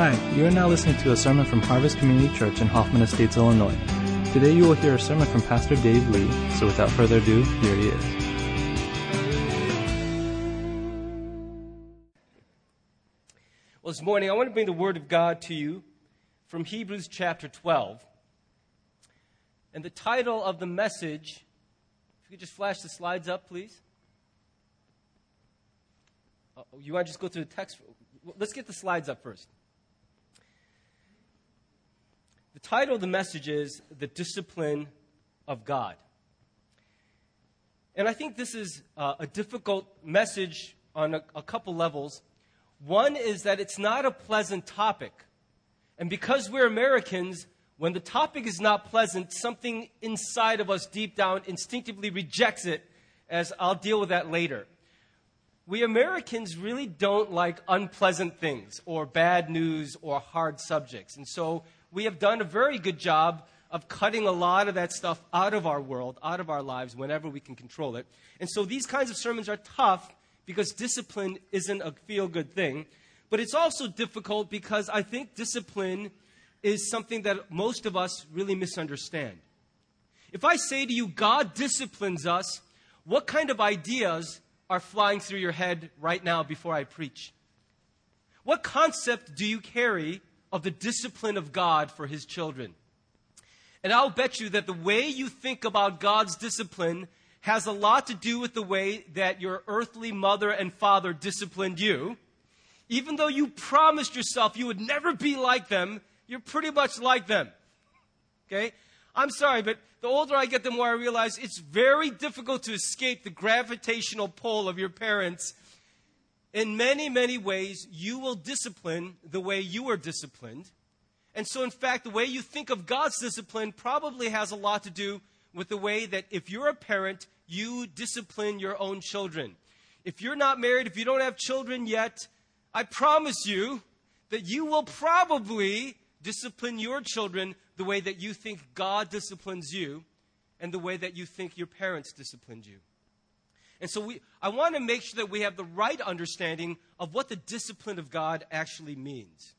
Hi, you are now listening to a sermon from Harvest Community Church in Hoffman Estates, Illinois. Today you will hear a sermon from Pastor Dave Lee, so without further ado, here he is. Well, this morning I want to bring the Word of God to you from Hebrews chapter 12. And the title of the message, if you could just flash the slides up, please. Oh, you want to just go through the text? Let's get the slides up first. The title of the message is The Discipline of God. And I think this is uh, a difficult message on a, a couple levels. One is that it's not a pleasant topic. And because we're Americans, when the topic is not pleasant, something inside of us deep down instinctively rejects it, as I'll deal with that later. We Americans really don't like unpleasant things or bad news or hard subjects. And so we have done a very good job of cutting a lot of that stuff out of our world, out of our lives, whenever we can control it. And so these kinds of sermons are tough because discipline isn't a feel good thing. But it's also difficult because I think discipline is something that most of us really misunderstand. If I say to you, God disciplines us, what kind of ideas are flying through your head right now before I preach? What concept do you carry of the discipline of God for his children. And I'll bet you that the way you think about God's discipline has a lot to do with the way that your earthly mother and father disciplined you. Even though you promised yourself you would never be like them, you're pretty much like them. Okay? I'm sorry, but the older I get, the more I realize it's very difficult to escape the gravitational pull of your parents in many, many ways, you will discipline the way you are disciplined. And so, in fact, the way you think of God's discipline probably has a lot to do with the way that if you're a parent, you discipline your own children. If you're not married, if you don't have children yet, I promise you that you will probably discipline your children the way that you think God disciplines you and the way that you think your parents disciplined you. And so we, I want to make sure that we have the right understanding of what the discipline of God actually means.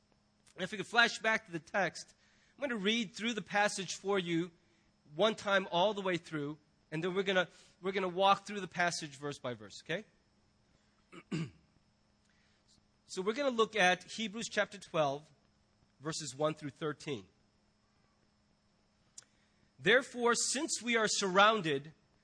And if we could flash back to the text, I'm going to read through the passage for you one time all the way through, and then we're going to, we're going to walk through the passage verse by verse, okay? so we're going to look at Hebrews chapter 12, verses 1 through 13. Therefore, since we are surrounded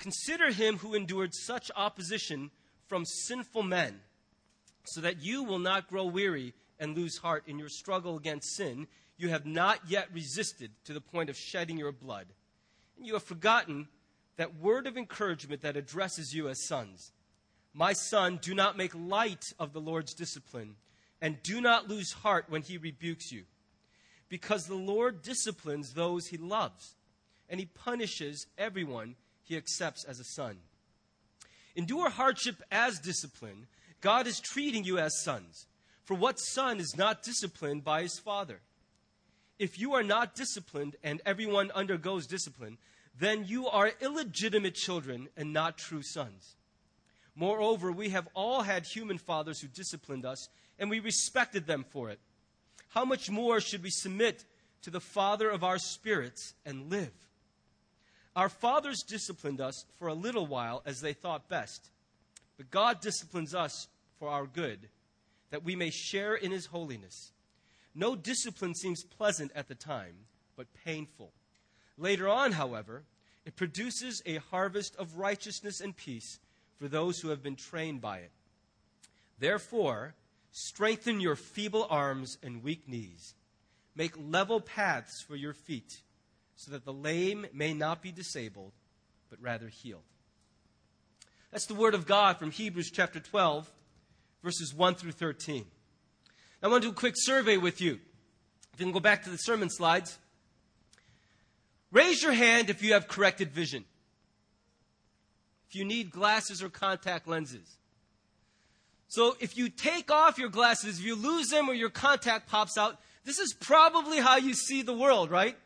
Consider him who endured such opposition from sinful men, so that you will not grow weary and lose heart in your struggle against sin. You have not yet resisted to the point of shedding your blood. And you have forgotten that word of encouragement that addresses you as sons. My son, do not make light of the Lord's discipline, and do not lose heart when he rebukes you. Because the Lord disciplines those he loves, and he punishes everyone he accepts as a son. Endure hardship as discipline. God is treating you as sons. For what son is not disciplined by his father? If you are not disciplined and everyone undergoes discipline, then you are illegitimate children and not true sons. Moreover, we have all had human fathers who disciplined us, and we respected them for it. How much more should we submit to the Father of our spirits and live? Our fathers disciplined us for a little while as they thought best, but God disciplines us for our good, that we may share in his holiness. No discipline seems pleasant at the time, but painful. Later on, however, it produces a harvest of righteousness and peace for those who have been trained by it. Therefore, strengthen your feeble arms and weak knees. Make level paths for your feet so that the lame may not be disabled, but rather healed. That's the word of God from Hebrews chapter 12, verses 1 through 13. I want to do a quick survey with you. If you can go back to the sermon slides, raise your hand if you have corrected vision. If you need glasses or contact lenses. So if you take off your glasses, if you lose them or your contact pops out, this is probably how you see the world, right?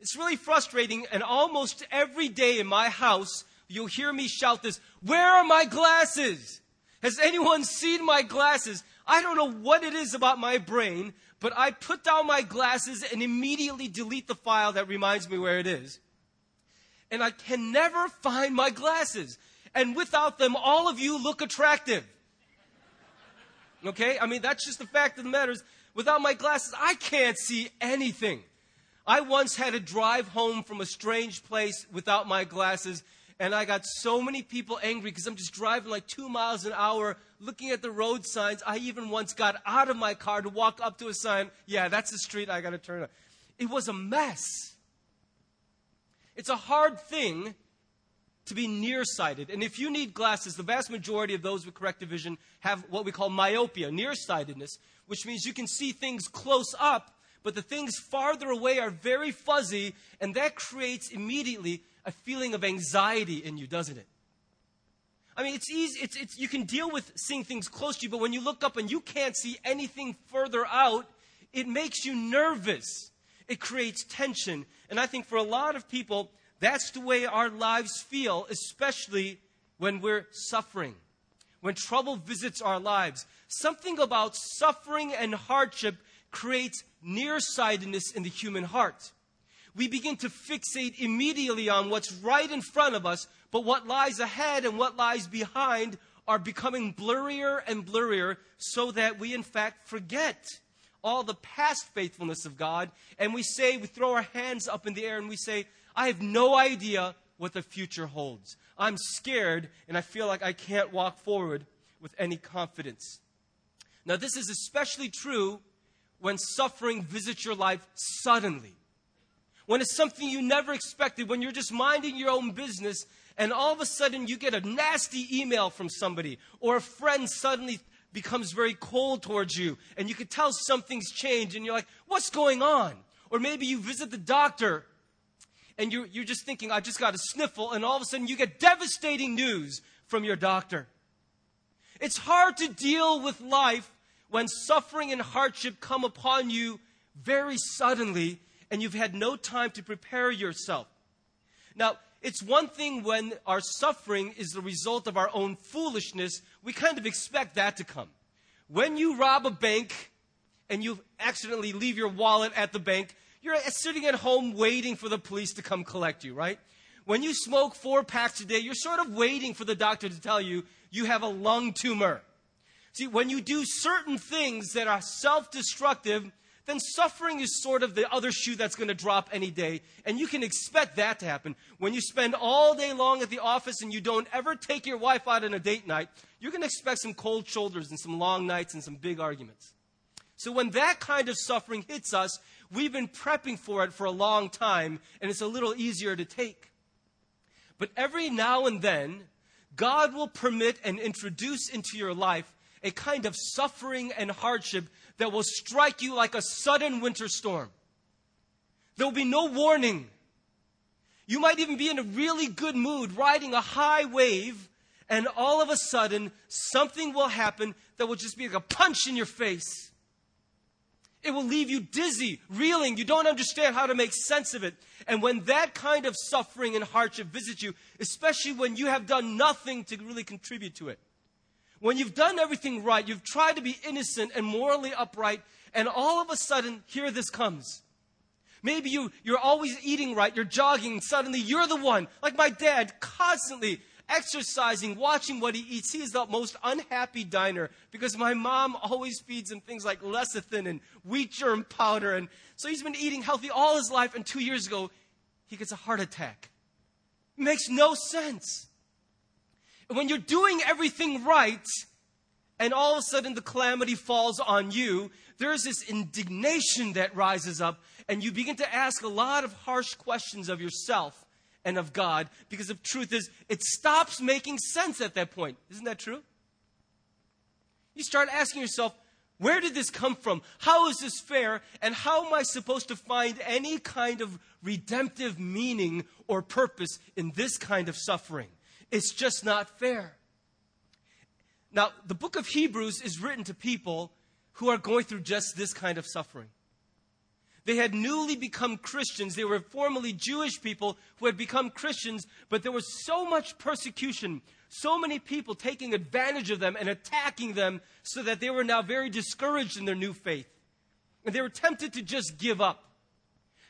It's really frustrating, and almost every day in my house, you'll hear me shout this Where are my glasses? Has anyone seen my glasses? I don't know what it is about my brain, but I put down my glasses and immediately delete the file that reminds me where it is. And I can never find my glasses. And without them, all of you look attractive. Okay? I mean, that's just the fact of the matter is, without my glasses, I can't see anything. I once had to drive home from a strange place without my glasses, and I got so many people angry because I'm just driving like two miles an hour, looking at the road signs. I even once got out of my car to walk up to a sign. Yeah, that's the street I got to turn on. It was a mess. It's a hard thing to be nearsighted. And if you need glasses, the vast majority of those with corrective vision have what we call myopia, nearsightedness, which means you can see things close up but the things farther away are very fuzzy, and that creates immediately a feeling of anxiety in you, doesn't it? I mean, it's easy, it's, it's, you can deal with seeing things close to you, but when you look up and you can't see anything further out, it makes you nervous. It creates tension. And I think for a lot of people, that's the way our lives feel, especially when we're suffering. When trouble visits our lives. Something about suffering and hardship creates nearsightedness in the human heart. We begin to fixate immediately on what's right in front of us, but what lies ahead and what lies behind are becoming blurrier and blurrier so that we, in fact, forget all the past faithfulness of God. And we say, we throw our hands up in the air and we say, I have no idea what the future holds. I'm scared and I feel like I can't walk forward with any confidence. Now, this is especially true when suffering visits your life suddenly. When it's something you never expected, when you're just minding your own business and all of a sudden you get a nasty email from somebody or a friend suddenly becomes very cold towards you and you can tell something's changed and you're like, what's going on? Or maybe you visit the doctor and you're, you're just thinking, I just got a sniffle, and all of a sudden you get devastating news from your doctor. It's hard to deal with life when suffering and hardship come upon you very suddenly and you've had no time to prepare yourself. Now, it's one thing when our suffering is the result of our own foolishness, we kind of expect that to come. When you rob a bank and you accidentally leave your wallet at the bank, you're sitting at home waiting for the police to come collect you, right? When you smoke four packs a day, you're sort of waiting for the doctor to tell you you have a lung tumor. See, when you do certain things that are self destructive, then suffering is sort of the other shoe that's going to drop any day. And you can expect that to happen. When you spend all day long at the office and you don't ever take your wife out on a date night, you're going to expect some cold shoulders and some long nights and some big arguments. So when that kind of suffering hits us, we've been prepping for it for a long time, and it's a little easier to take. But every now and then, God will permit and introduce into your life a kind of suffering and hardship that will strike you like a sudden winter storm. There will be no warning. You might even be in a really good mood, riding a high wave, and all of a sudden, something will happen that will just be like a punch in your face. It will leave you dizzy, reeling. You don't understand how to make sense of it. And when that kind of suffering and hardship visits you, especially when you have done nothing to really contribute to it, when you've done everything right, you've tried to be innocent and morally upright, and all of a sudden, here this comes. Maybe you, you're always eating right, you're jogging, suddenly you're the one, like my dad, constantly exercising, watching what he eats. He is the most unhappy diner because my mom always feeds him things like lecithin and wheat germ powder. And so he's been eating healthy all his life, and two years ago, he gets a heart attack. It makes no sense when you're doing everything right, and all of a sudden the calamity falls on you, there's this indignation that rises up, and you begin to ask a lot of harsh questions of yourself and of God, because the truth is, it stops making sense at that point. Isn't that true? You start asking yourself, Where did this come from? How is this fair? And how am I supposed to find any kind of redemptive meaning or purpose in this kind of suffering? It's just not fair. Now, the book of Hebrews is written to people who are going through just this kind of suffering. They had newly become Christians. They were formerly Jewish people who had become Christians, but there was so much persecution, so many people taking advantage of them and attacking them, so that they were now very discouraged in their new faith. And they were tempted to just give up.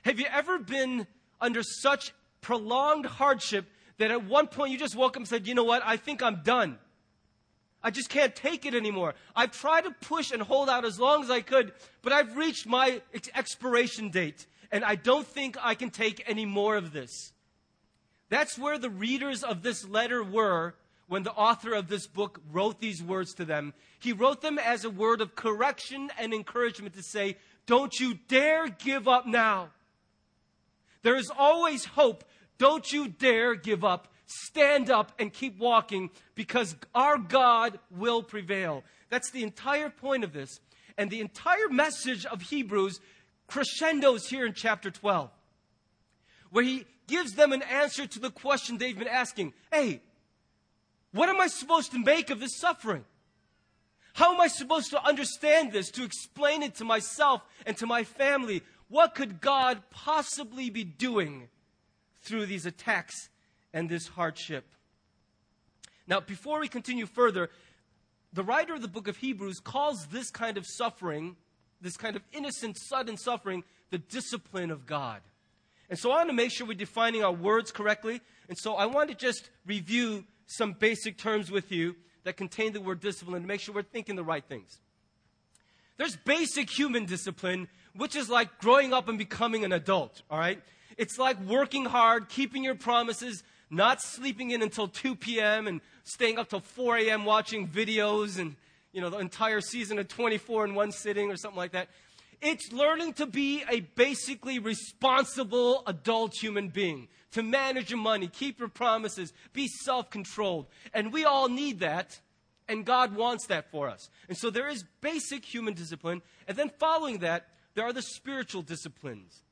Have you ever been under such prolonged hardship that at one point you just woke up and said, You know what? I think I'm done. I just can't take it anymore. I've tried to push and hold out as long as I could, but I've reached my ex- expiration date, and I don't think I can take any more of this. That's where the readers of this letter were when the author of this book wrote these words to them. He wrote them as a word of correction and encouragement to say, Don't you dare give up now. There is always hope. Don't you dare give up stand up and keep walking because our God will prevail. That's the entire point of this. And the entire message of Hebrews crescendos here in chapter 12, where he gives them an answer to the question they've been asking Hey, what am I supposed to make of this suffering? How am I supposed to understand this, to explain it to myself and to my family? What could God possibly be doing through these attacks and this hardship. Now, before we continue further, the writer of the book of Hebrews calls this kind of suffering, this kind of innocent, sudden suffering, the discipline of God. And so I want to make sure we're defining our words correctly. And so I want to just review some basic terms with you that contain the word discipline to make sure we're thinking the right things. There's basic human discipline, which is like growing up and becoming an adult, all right? It's like working hard, keeping your promises, not sleeping in until 2 p.m. and staying up till 4 a.m. watching videos and, you know, the entire season of 24 in one sitting or something like that. It's learning to be a basically responsible adult human being, to manage your money, keep your promises, be self controlled. And we all need that, and God wants that for us. And so there is basic human discipline. And then following that, there are the spiritual disciplines.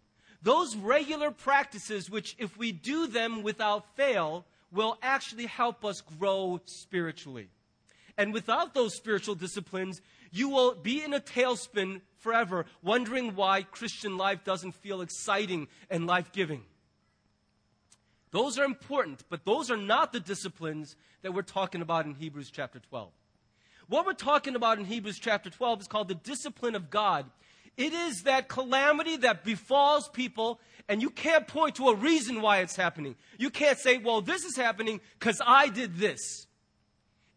Those regular practices, which if we do them without fail, will actually help us grow spiritually. And without those spiritual disciplines, you will be in a tailspin forever, wondering why Christian life doesn't feel exciting and life giving. Those are important, but those are not the disciplines that we're talking about in Hebrews chapter 12. What we're talking about in Hebrews chapter 12 is called the discipline of God. It is that calamity that befalls people, and you can't point to a reason why it's happening. You can't say, well, this is happening because I did this.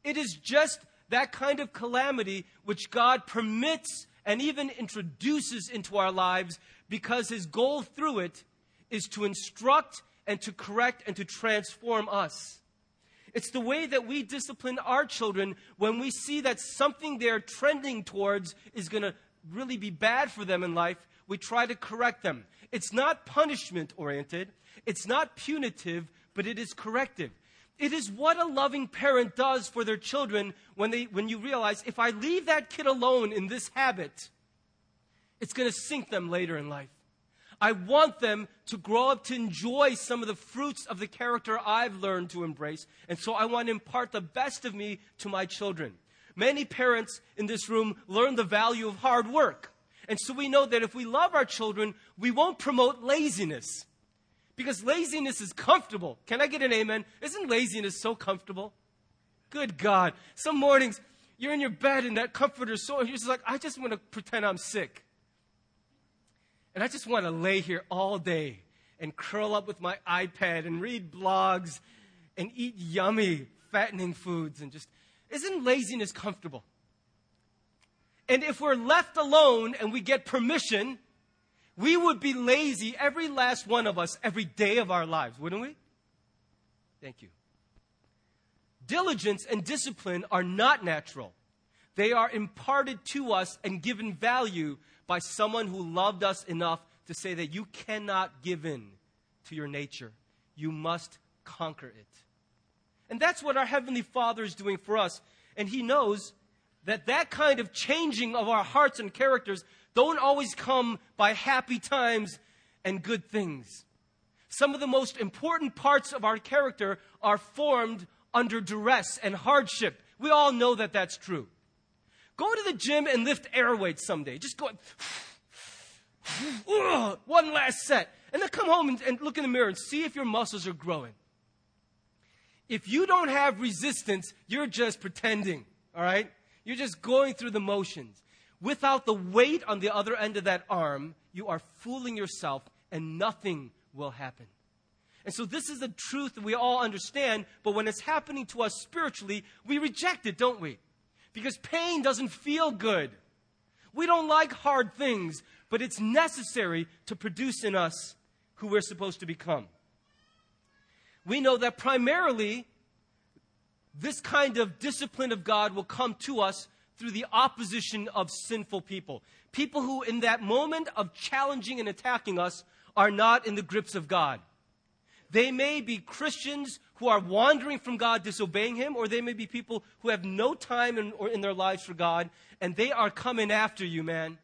It is just that kind of calamity which God permits and even introduces into our lives because his goal through it is to instruct and to correct and to transform us. It's the way that we discipline our children when we see that something they're trending towards is going to really be bad for them in life, we try to correct them. It's not punishment oriented, it's not punitive, but it is corrective. It is what a loving parent does for their children when, they, when you realize if I leave that kid alone in this habit, it's going to sink them later in life. I want them to grow up to enjoy some of the fruits of the character I've learned to embrace. And so I want to impart the best of me to my children. Many parents in this room learn the value of hard work. And so we know that if we love our children, we won't promote laziness. Because laziness is comfortable. Can I get an amen? Isn't laziness so comfortable? Good God. Some mornings, you're in your bed and that comforter's so, you're just like, I just want to pretend I'm sick. And I just want to lay here all day and curl up with my iPad and read blogs and eat yummy, fattening foods and just isn't laziness comfortable? And if we're left alone and we get permission, we would be lazy, every last one of us, every day of our lives, wouldn't we? Thank you. Diligence and discipline are not natural. They are imparted to us and given value by someone who loved us enough to say that you cannot give in to your nature. You must conquer it. And that's what our Heavenly Father is doing for us. And He knows that that kind of changing of our hearts and characters don't always come by happy times and good things. Some of the most important parts of our character are formed under duress and hardship. We all know that that's true. Go to the gym and lift air weights someday. Just go, one last set. And then come home and, and look in the mirror and see if your muscles are growing. If you don't have resistance, you're just pretending, all right? You're just going through the motions. Without the weight on the other end of that arm, you are fooling yourself and nothing will happen. And so, this is the truth that we all understand, but when it's happening to us spiritually, we reject it, don't we? Because pain doesn't feel good. We don't like hard things, but it's necessary to produce in us who we're supposed to become. We know that primarily this kind of discipline of God will come to us through the opposition of sinful people. People who, in that moment of challenging and attacking us, are not in the grips of God. They may be Christians who are wandering from God, disobeying Him, or they may be people who have no time in, or in their lives for God, and they are coming after you, man.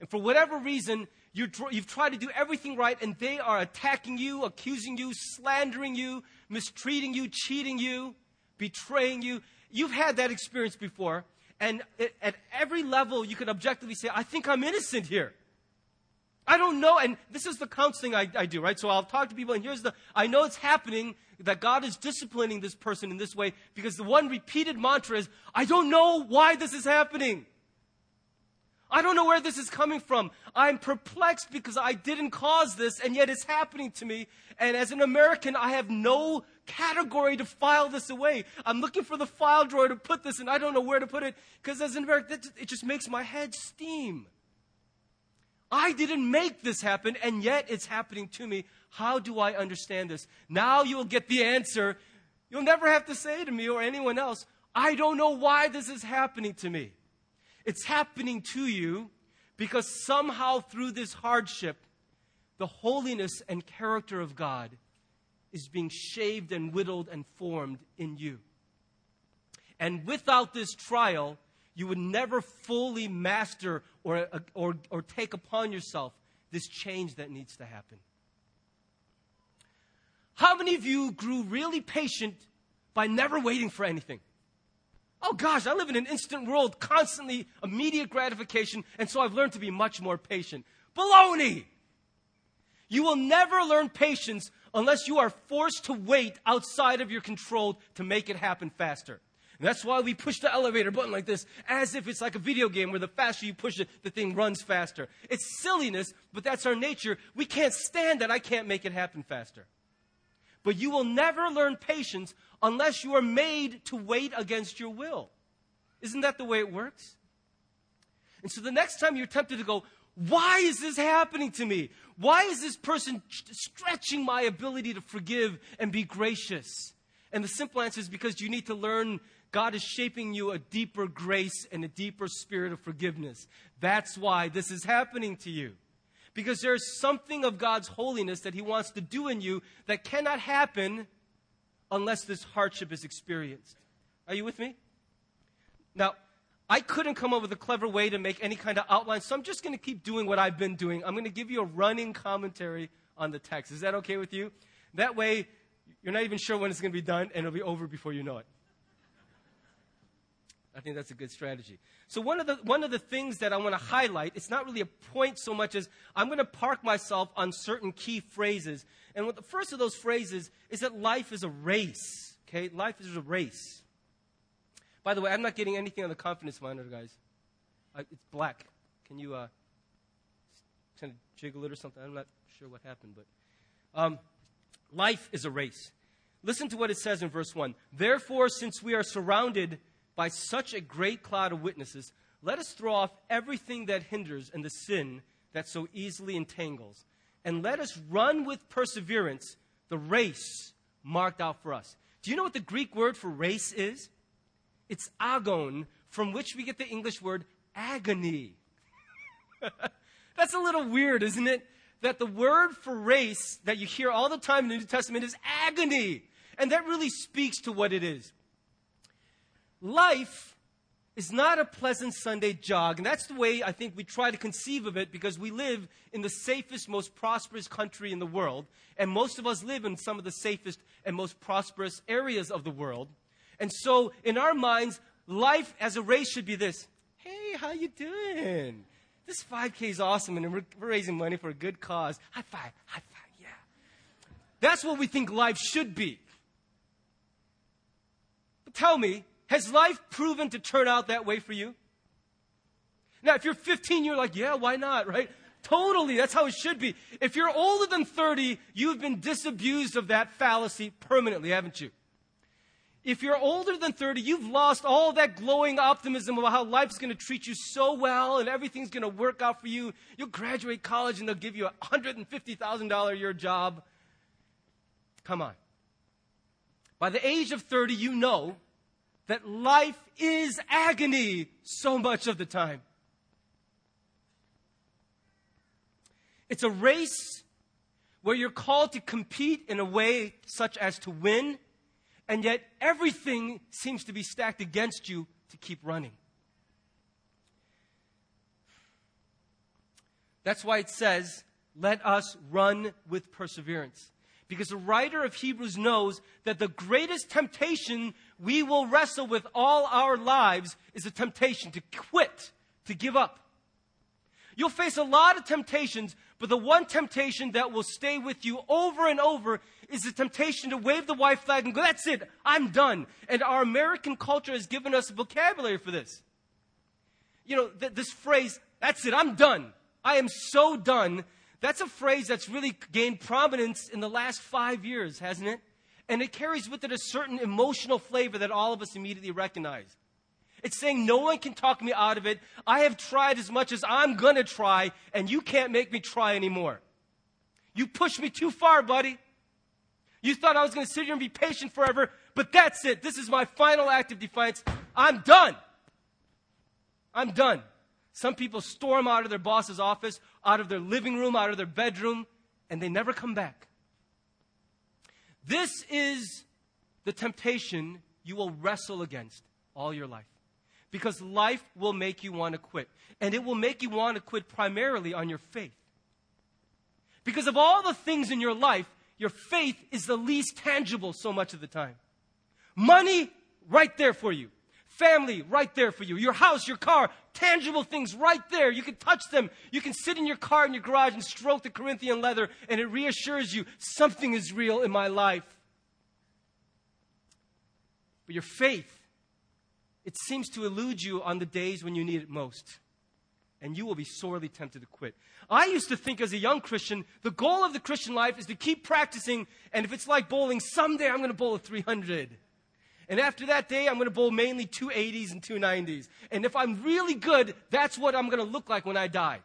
And for whatever reason, you have tried to do everything right, and they are attacking you, accusing you, slandering you, mistreating you, cheating you, betraying you. You've had that experience before, and at every level, you can objectively say, I think I'm innocent here. I don't know. And this is the counseling I, I, do, right? So I'll talk to people, and here's the I know it's happening that God is disciplining this person in this way because the one repeated mantra is, I don't know why this is happening. I don't know where this is coming from. I'm perplexed because I didn't cause this, and yet it's happening to me. And as an American, I have no category to file this away. I'm looking for the file drawer to put this, and I don't know where to put it because as an American, it just makes my head steam. I didn't make this happen, and yet it's happening to me. How do I understand this? Now you'll get the answer. You'll never have to say to me or anyone else, I don't know why this is happening to me. It's happening to you because somehow through this hardship, the holiness and character of God is being shaved and whittled and formed in you. And without this trial, you would never fully master or, or, or take upon yourself this change that needs to happen. How many of you grew really patient by never waiting for anything? Oh gosh, I live in an instant world, constantly immediate gratification, and so I've learned to be much more patient. Baloney! You will never learn patience unless you are forced to wait outside of your control to make it happen faster. And that's why we push the elevator button like this, as if it's like a video game where the faster you push it, the thing runs faster. It's silliness, but that's our nature. We can't stand that I can't make it happen faster. But you will never learn patience unless you are made to wait against your will. Isn't that the way it works? And so the next time you're tempted to go, why is this happening to me? Why is this person stretching my ability to forgive and be gracious? And the simple answer is because you need to learn God is shaping you a deeper grace and a deeper spirit of forgiveness. That's why this is happening to you because there's something of God's holiness that He wants to do in you that cannot happen unless this hardship is experienced. Are you with me? Now, I couldn't come up with a clever way to make any kind of outline, so I'm just going to keep doing what I've been doing. I'm going to give you a running commentary on the text. Is that okay with you? That way, you're not even sure when it's going to be done, and it'll be over before you know it. I think that's a good strategy. So one of the one of the things that I want to highlight, it's not really a point so much as I'm going to park myself on certain key phrases. And what the first of those phrases is that life is a race. Okay, life is a race. By the way, I'm not getting anything on the confidence monitor, guys. I, it's black. Can you uh, kind of jiggle it or something? I'm not sure what happened, but um, life is a race. Listen to what it says in verse one. Therefore, since we are surrounded by such a great cloud of witnesses, let us throw off everything that hinders and the sin that so easily entangles, and let us run with perseverance the race marked out for us. Do you know what the Greek word for race is? It's agon, from which we get the English word agony. That's a little weird, isn't it? That the word for race that you hear all the time in the New Testament is agony. And that really speaks to what it is life is not a pleasant Sunday jog. And that's the way I think we try to conceive of it because we live in the safest, most prosperous country in the world. And most of us live in some of the safest and most prosperous areas of the world. And so in our minds, life as a race should be this. Hey, how you doing? This 5K is awesome and we're, raising money for a good cause. High five, high five, yeah. That's what we think life should be. But tell me, has life proven to turn out that way for you? Now, if you're 15, you're like, yeah, why not, right? Totally, that's how it should be. If you're older than 30, you've been disabused of that fallacy permanently, haven't you? If you're older than 30, you've lost all that glowing optimism about how life's going to treat you so well and everything's going to work out for you. You'll graduate college and they'll give you a $150,000 a year job. Come on. By the age of 30, you know that life is agony so much of the time. It's a race where you're called to compete in a way such as to win, and yet everything seems to be stacked against you to keep running. That's why it says, let us run with perseverance. Because the writer of Hebrews knows that the greatest temptation we will wrestle with all our lives is a temptation to quit, to give up. You'll face a lot of temptations, but the one temptation that will stay with you over and over is the temptation to wave the white flag and go, that's it, I'm done. And our American culture has given us a vocabulary for this. You know, th- this phrase, that's it, I'm done. I am so done that's a phrase that's really gained prominence in the last five years, hasn't it? And it carries with it a certain emotional flavor that all of us immediately recognize. It's saying no one can talk me out of it. I have tried as much as I'm going to try, and you can't make me try anymore. You pushed me too far, buddy. You thought I was going to sit here and be patient forever, but that's it. This is my final act of defiance. I'm done. I'm done. Some people storm out of their boss's office, out of their living room, out of their bedroom, and they never come back. This is the temptation you will wrestle against all your life. Because life will make you want to quit. And it will make you want to quit primarily on your faith. Because of all the things in your life, your faith is the least tangible so much of the time. Money, right there for you family right there for you. Your house, your car, tangible things right there. You can touch them. You can sit in your car in your garage and stroke the Corinthian leather, and it reassures you something is real in my life. But your faith, it seems to elude you on the days when you need it most. And you will be sorely tempted to quit. I used to think as a young Christian, the goal of the Christian life is to keep practicing, and if it's like bowling, someday I'm going to bowl a 300. And after that day, I'm going to bowl mainly 280s and 290s. And if I'm really good, that's what I'm going to look like when I die.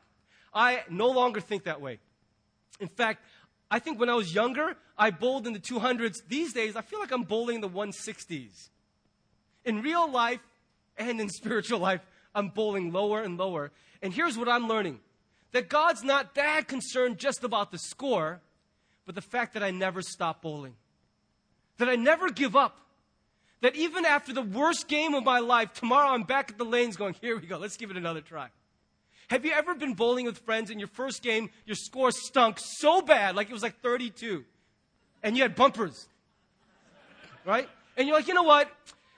I no longer think that way. In fact, I think when I was younger, I bowled in the 200s. These days, I feel like I'm bowling the 160s. In real life and in spiritual life, I'm bowling lower and lower. And here's what I'm learning that God's not that concerned just about the score, but the fact that I never stop bowling, that I never give up that even after the worst game of my life, tomorrow I'm back at the lanes going, here we go, let's give it another try. Have you ever been bowling with friends and your first game, your score stunk so bad, like it was like 32, and you had bumpers, right? And you're like, you know what?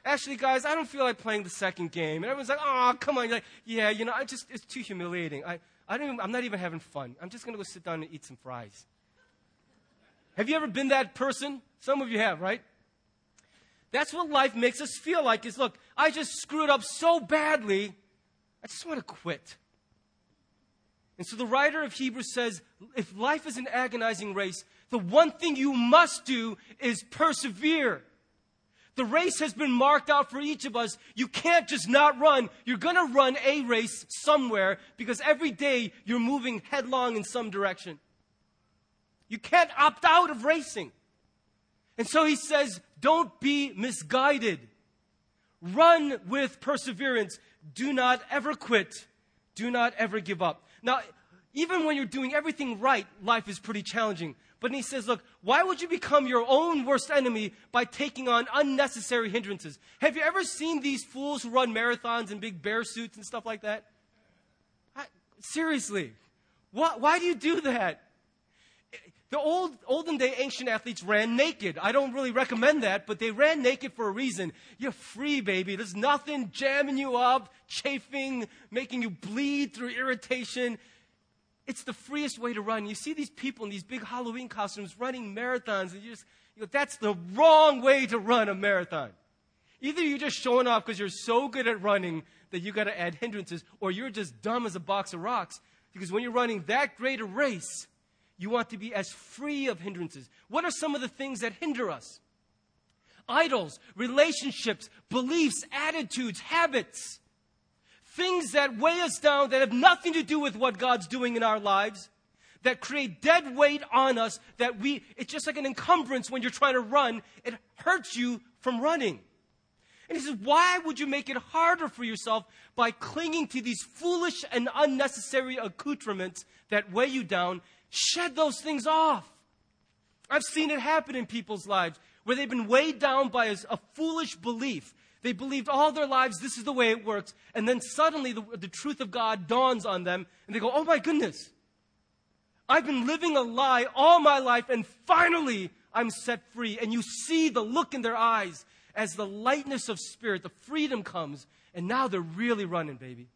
Actually, guys, I don't feel like playing the second game. And everyone's like, oh, come on. You're like, yeah, you know, I just, it's too humiliating. I, I don't even, I'm not even having fun. I'm just going to go sit down and eat some fries. Have you ever been that person? Some of you have, right? That's what life makes us feel like is look, I just screwed up so badly, I just want to quit. And so the writer of Hebrews says if life is an agonizing race, the one thing you must do is persevere. The race has been marked out for each of us. You can't just not run. You're going to run a race somewhere because every day you're moving headlong in some direction. You can't opt out of racing. And so he says, don't be misguided. Run with perseverance. Do not ever quit. Do not ever give up. Now, Even when you're doing everything right, life is pretty challenging. But he says, look, why would you become your own worst enemy by taking on unnecessary hindrances? Have you ever seen these fools who run marathons in big bear suits and stuff like that? I, seriously, why, why do you do that? The old, olden day ancient athletes ran naked. I don't really recommend that, but they ran naked for a reason. You're free, baby. There's nothing jamming you up, chafing, making you bleed through irritation. It's the freest way to run. You see these people in these big Halloween costumes running marathons, and you just, you know, that's the wrong way to run a marathon. Either you're just showing off because you're so good at running that you got to add hindrances, or you're just dumb as a box of rocks. Because when you're running that great a race, you want to be as free of hindrances. What are some of the things that hinder us? Idols, relationships, beliefs, attitudes, habits. Things that weigh us down that have nothing to do with what God's doing in our lives, that create dead weight on us, that we, it's just like an encumbrance when you're trying to run. It hurts you from running. And he says, why would you make it harder for yourself by clinging to these foolish and unnecessary accoutrements that weigh you down Shed those things off. I've seen it happen in people's lives where they've been weighed down by a, foolish belief. They believed all their lives this is the way it works. And then suddenly the, the truth of God dawns on them and they go, oh my goodness. I've been living a lie all my life and finally I'm set free. And you see the look in their eyes as the lightness of spirit, the freedom comes, and now they're really running, baby.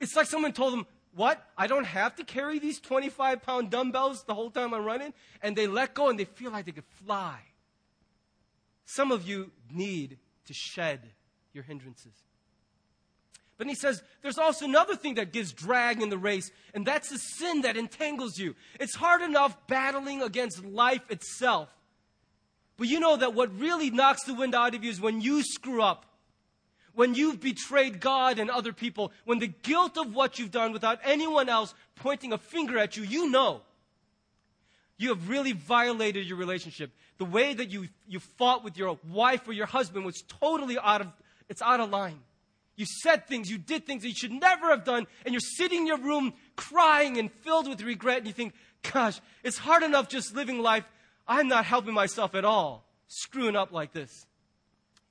It's like someone told them, what? I don't have to carry these 25 pound dumbbells the whole time I'm running? And they let go and they feel like they could fly. Some of you need to shed your hindrances. But he says there's also another thing that gives drag in the race, and that's the sin that entangles you. It's hard enough battling against life itself. But you know that what really knocks the wind out of you is when you screw up when you've betrayed God and other people, when the guilt of what you've done without anyone else pointing a finger at you, you know you have really violated your relationship. The way that you, you fought with your wife or your husband was totally out of, it's out of line. You said things, you did things that you should never have done, and you're sitting in your room crying and filled with regret, and you think, gosh, it's hard enough just living life. I'm not helping myself at all, screwing up like this.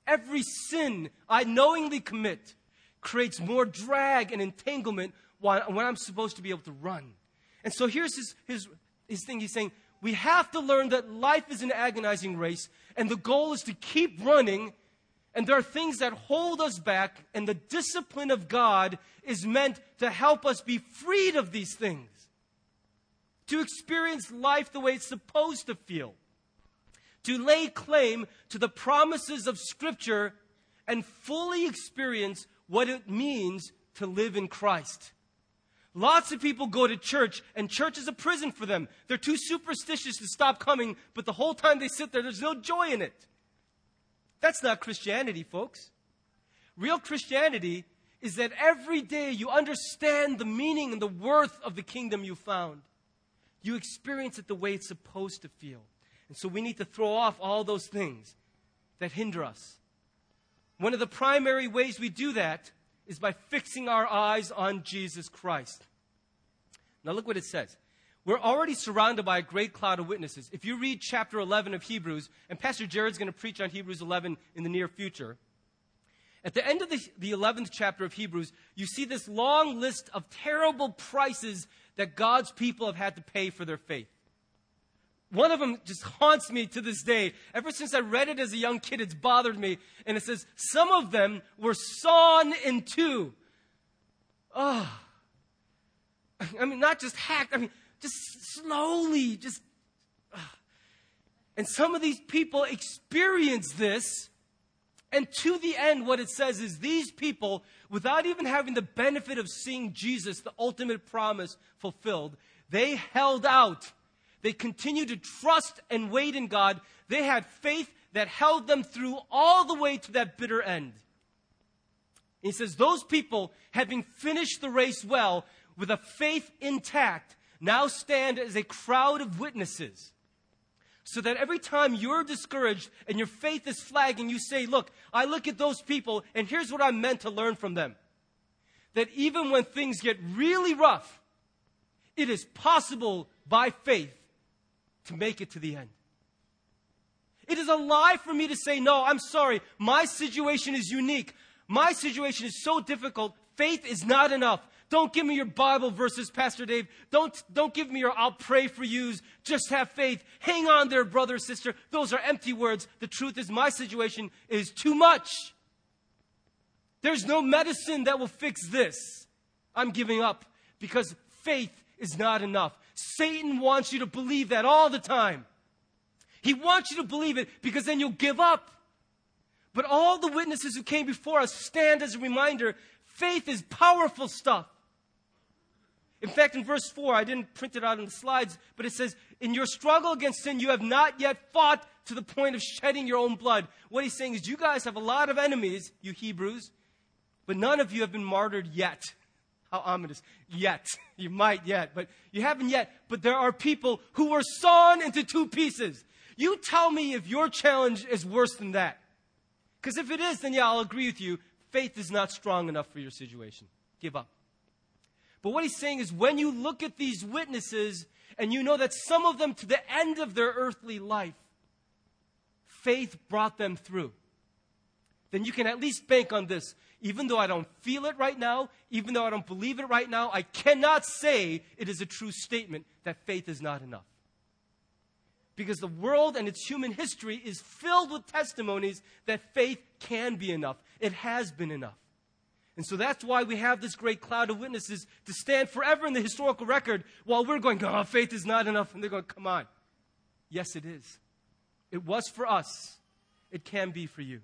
Every sin I knowingly commit creates more drag and entanglement when I'm supposed to be able to run. And so here's his, his, his thing. He's saying, we have to learn that life is an agonizing race, and the goal is to keep running. And there are things that hold us back, and the discipline of God is meant to help us be freed of these things, to experience life the way it's supposed to feel to lay claim to the promises of Scripture and fully experience what it means to live in Christ. Lots of people go to church, and church is a prison for them. They're too superstitious to stop coming, but the whole time they sit there, there's no joy in it. That's not Christianity, folks. Real Christianity is that every day you understand the meaning and the worth of the kingdom you found. You experience it the way it's supposed to feel. And so we need to throw off all those things that hinder us. One of the primary ways we do that is by fixing our eyes on Jesus Christ. Now, look what it says. We're already surrounded by a great cloud of witnesses. If you read chapter 11 of Hebrews, and Pastor Jared's going to preach on Hebrews 11 in the near future, at the end of the, the 11th chapter of Hebrews, you see this long list of terrible prices that God's people have had to pay for their faith. One of them just haunts me to this day. Ever since I read it as a young kid, it's bothered me. And it says, Some of them were sawn in two. Oh. I mean, not just hacked, I mean, just slowly, just. Oh. And some of these people experience this. And to the end, what it says is these people, without even having the benefit of seeing Jesus, the ultimate promise fulfilled, they held out they continued to trust and wait in God. They had faith that held them through all the way to that bitter end. He says, Those people, having finished the race well, with a faith intact, now stand as a crowd of witnesses. So that every time you're discouraged and your faith is flagging, you say, Look, I look at those people, and here's what I'm meant to learn from them. That even when things get really rough, It is possible by faith to make it to the end. It is a lie for me to say, no, I'm sorry. My situation is unique. My situation is so difficult. Faith is not enough. Don't give me your Bible verses, Pastor Dave. Don't, don't give me your I'll pray for yous. Just have faith. Hang on there, brother, sister. Those are empty words. The truth is, my situation is too much. There's no medicine that will fix this. I'm giving up because faith is not enough. Satan wants you to believe that all the time. He wants you to believe it because then you'll give up. But all the witnesses who came before us stand as a reminder faith is powerful stuff. In fact, in verse 4, I didn't print it out in the slides, but it says, In your struggle against sin, you have not yet fought to the point of shedding your own blood. What he's saying is, you guys have a lot of enemies, you Hebrews, but none of you have been martyred yet. How ominous. Yet. You might yet, but you haven't yet. But there are people who were sawn into two pieces. You tell me if your challenge is worse than that. Because if it is, then yeah, I'll agree with you. Faith is not strong enough for your situation. Give up. But what he's saying is when you look at these witnesses and you know that some of them to the end of their earthly life, faith brought them through, then you can at least bank on this. Even though I don't feel it right now, even though I don't believe it right now, I cannot say it is a true statement that faith is not enough. Because the world and its human history is filled with testimonies that faith can be enough. It has been enough. And so that's why we have this great cloud of witnesses to stand forever in the historical record while we're going, oh, faith is not enough. And they're going, come on. Yes, it is. It was for us. It can be for you.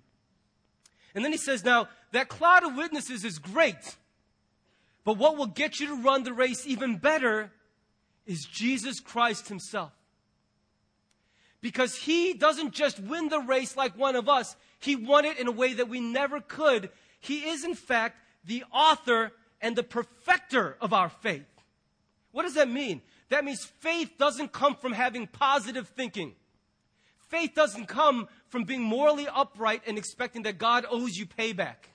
And then he says, now, that cloud of witnesses is great. But what will get you to run the race even better is Jesus Christ himself. Because he doesn't just win the race like one of us, he won it in a way that we never could. He is, in fact, the author and the perfecter of our faith. What does that mean? That means faith doesn't come from having positive thinking. Faith doesn't come from being morally upright and expecting that God owes you payback.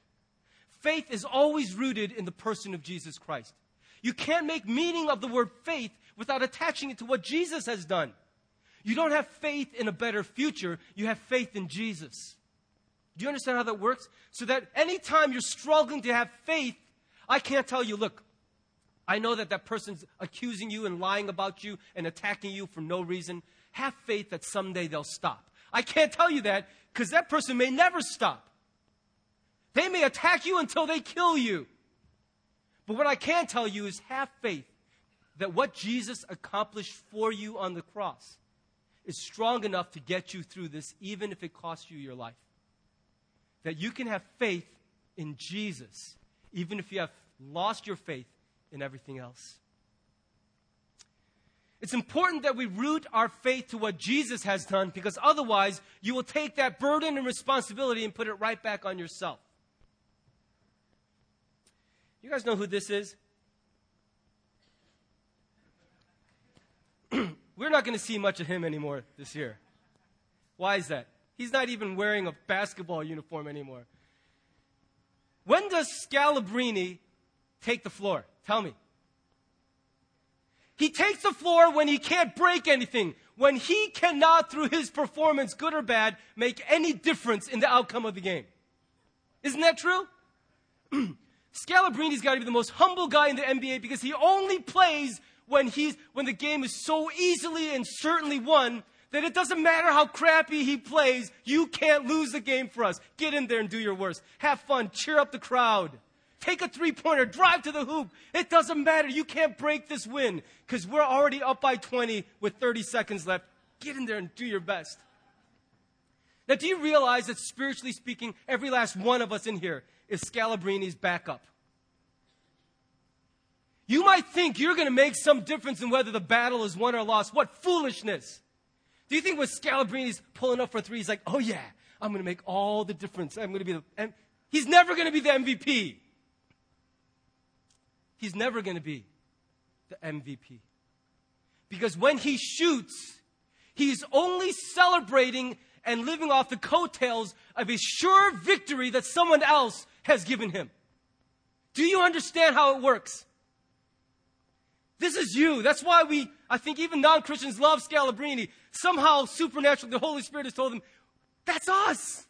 Faith is always rooted in the person of Jesus Christ. You can't make meaning of the word faith without attaching it to what Jesus has done. You don't have faith in a better future, you have faith in Jesus. Do you understand how that works? So that anytime you're struggling to have faith, I can't tell you, look, I know that that person's accusing you and lying about you and attacking you for no reason. Have faith that someday they'll stop. I can't tell you that because that person may never stop. They may attack you until they kill you. But what I can tell you is have faith that what Jesus accomplished for you on the cross is strong enough to get you through this, even if it costs you your life that you can have faith in Jesus, even if you have lost your faith in everything else. It's important that we root our faith to what Jesus has done because otherwise you will take that burden and responsibility and put it right back on yourself. You guys know who this is? We're not going to see much of him anymore this year. Why is that? He's not even wearing a basketball uniform anymore. When does Scalabrine take the floor? Tell me. He takes the floor when he can't break anything, when he cannot, through his performance, good or bad, make any difference in the outcome of the game. Isn't that true? Scalabrine's got to be the most humble guy in the NBA because he only plays when he's when the game is so easily and certainly won that it doesn't matter how crappy he plays, you can't lose the game for us. Get in there and do your worst. Have fun, cheer up the crowd. Take a three pointer, drive to the hoop. It doesn't matter. You can't break this win because we're already up by 20 with 30 seconds left. Get in there and do your best. Now, do you realize that spiritually speaking, every last one of us in here is Scalabrine's backup? You might think you're going to make some difference in whether the battle is won or lost. What foolishness! Do you think when Scalabrine's pulling up for three, he's like, oh yeah, I'm going to make all the difference. I'm going to be the, and he's never going to be the MVP. He's never going to be the MVP. Because when he shoots, he's only celebrating and living off the coattails of a sure victory that someone else has given him. Do you understand how it works? This is you. That's why we, I think even non Christians love Scalabrine. Somehow, supernaturally, the Holy Spirit has told them, that's us.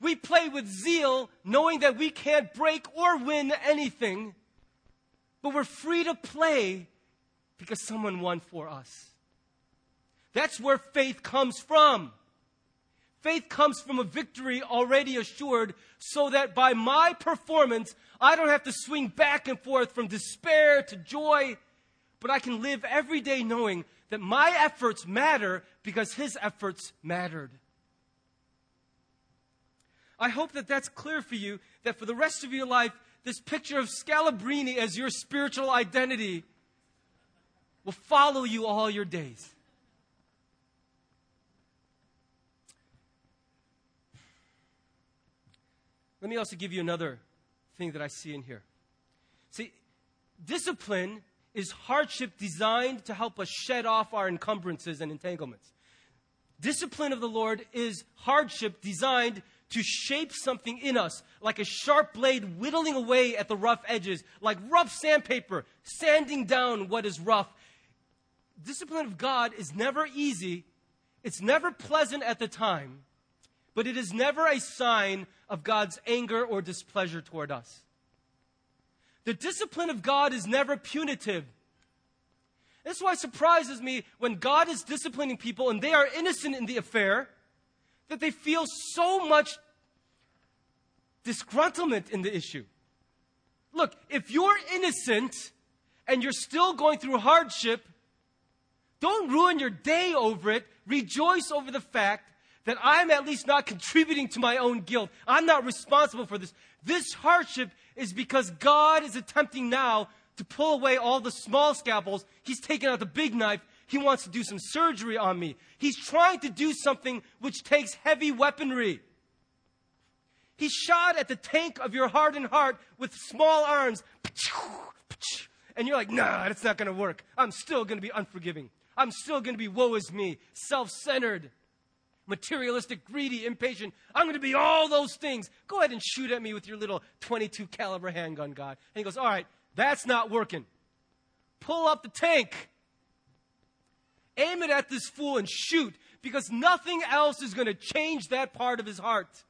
We play with zeal, knowing that we can't break or win anything, but we're free to play because someone won for us. That's where faith comes from. Faith comes from a victory already assured, so that by my performance, I don't have to swing back and forth from despair to joy, but I can live every day knowing that my efforts matter because his efforts mattered. I hope that that's clear for you, that for the rest of your life, this picture of Scalabrine as your spiritual identity will follow you all your days. Let me also give you another thing that I see in here. See, discipline is hardship designed to help us shed off our encumbrances and entanglements. Discipline of the Lord is hardship designed to shape something in us, like a sharp blade whittling away at the rough edges, like rough sandpaper, sanding down what is rough. Discipline of God is never easy, it's never pleasant at the time, but it is never a sign of God's anger or displeasure toward us. The discipline of God is never punitive. That's why it surprises me when God is disciplining people and they are innocent in the affair that they feel so much disgruntlement in the issue. Look, if you're innocent and you're still going through hardship, don't ruin your day over it. Rejoice over the fact that I'm at least not contributing to my own guilt. I'm not responsible for this. This hardship is because God is attempting now to pull away all the small scalpels. He's taking out the big knife he wants to do some surgery on me. He's trying to do something which takes heavy weaponry. He shot at the tank of your hardened heart with small arms. And you're like, nah, that's not going to work. I'm still going to be unforgiving. I'm still going to be woe is me, self centered, materialistic, greedy, impatient. I'm going to be all those things. Go ahead and shoot at me with your little 22 caliber handgun, God. And he goes, all right, that's not working. Pull up the tank aim it at this fool and shoot because nothing else is going to change that part of his heart.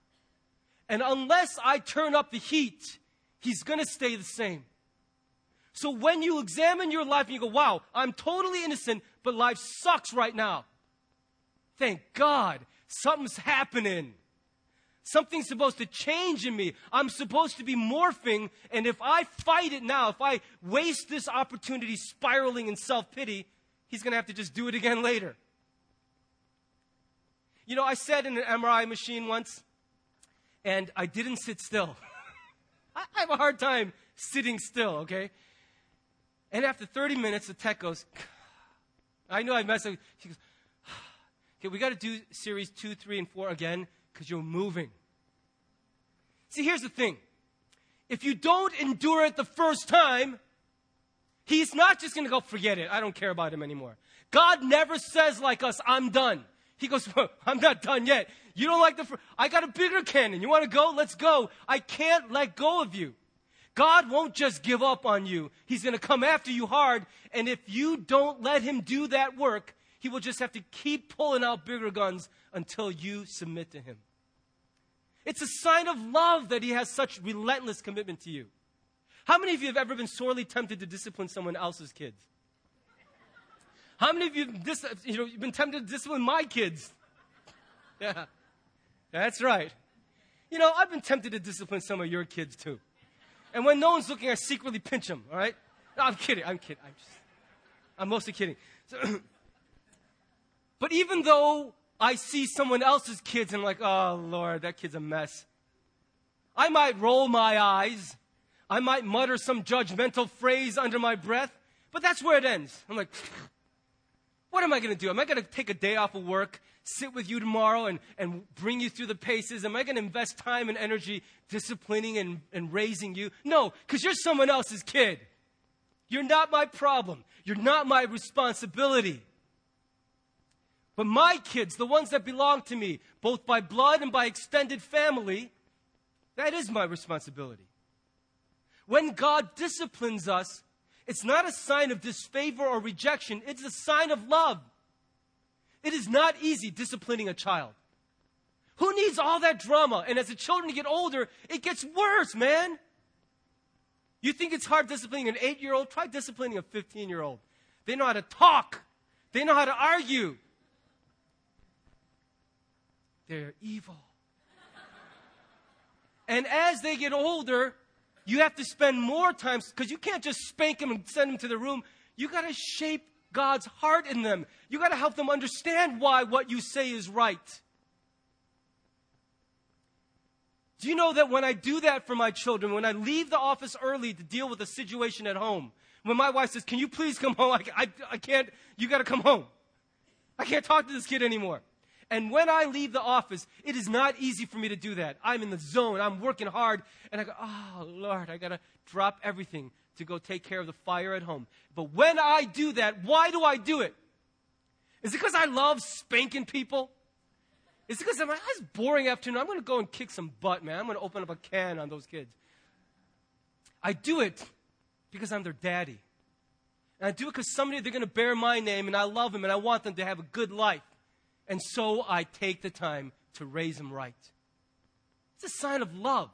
And unless I turn up the heat, he's going to stay the same. So when you examine your life and you go, wow, I'm totally innocent, but life sucks right now. Thank God something's happening. Something's supposed to change in me. I'm supposed to be morphing. And if I fight it now, if I waste this opportunity spiraling in self pity, he's going to have to just do it again later. You know, I sat in an MRI machine once, and I didn't sit still. I have a hard time sitting still, okay? And after 30 minutes, the tech goes, I know I messed up. She goes, okay, we got to do series two, three, and four again because you're moving. See, here's the thing. If you don't endure it the first time, He's not just going to go, forget it. I don't care about him anymore. God never says like us, I'm done. He goes, I'm not done yet. You don't like the, fr- I got a bigger cannon. You want to go? Let's go. I can't let go of you. God won't just give up on you. He's going to come after you hard. And if you don't let him do that work, he will just have to keep pulling out bigger guns until you submit to him. It's a sign of love that he has such relentless commitment to you. How many of you have ever been sorely tempted to discipline someone else's kids? How many of you have dis- you know, you've been tempted to discipline my kids? Yeah, that's right. You know, I've been tempted to discipline some of your kids too. And when no one's looking, I secretly pinch them, all right? No, I'm kidding. I'm kidding. I'm, just, I'm mostly kidding. So, but even though I see someone else's kids and I'm like, oh, Lord, that kid's a mess, I might roll my eyes I might mutter some judgmental phrase under my breath, but that's where it ends. I'm like, what am I going to do? Am I going to take a day off of work, sit with you tomorrow, and, and bring you through the paces? Am I going to invest time and energy disciplining and, and raising you? No, because you're someone else's kid. You're not my problem. You're not my responsibility. But my kids, the ones that belong to me, both by blood and by extended family, that is my responsibility. When God disciplines us, It's not a sign of disfavor or rejection, it's a sign of love. It is not easy disciplining a child. Who needs all that drama? And as the children get older, it gets worse, man. You think it's hard disciplining an eight year old? Try disciplining a 15 year old. They know how to talk, they know how to argue. They're evil. and as they get older, you have to spend more time because you can't just spank them and send them to the room. You got to shape God's heart in them. You got to help them understand why what you say is right. Do you know that when I do that for my children, when I leave the office early to deal with a situation at home, when my wife says, Can you please come home? I, I, I can't, you got to come home. I can't talk to this kid anymore. And when I leave the office, it is not easy for me to do that. I'm in the zone, I'm working hard, and I go, Oh, Lord, I got to drop everything to go take care of the fire at home. But when I do that, why do I do it? Is it because I love spanking people? Is it because I'm like, boring afternoon. I'm going to go and kick some butt, man. I'm going to open up a can on those kids. I do it because I'm their daddy. And I do it because someday they're going to bear my name and I love them and I want them to have a good life. And so I take the time to raise them right. It's a sign of love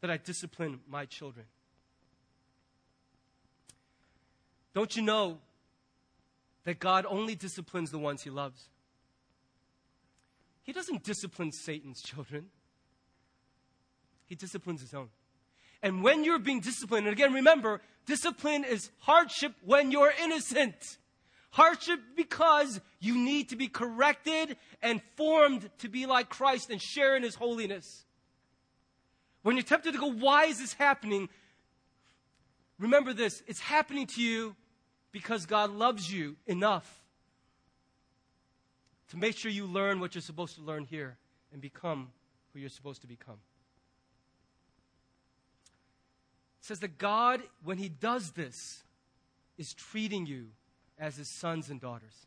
that I discipline my children. Don't you know that God only disciplines the ones he loves? He doesn't discipline Satan's children, he disciplines his own. And when you're being disciplined, and again, remember, discipline is hardship when you're innocent. Hardship because you need to be corrected and formed to be like Christ and share in his holiness. When you're tempted to go, why is this happening? Remember this it's happening to you because God loves you enough to make sure you learn what you're supposed to learn here and become who you're supposed to become. It says that God, when He does this, is treating you as His sons and daughters.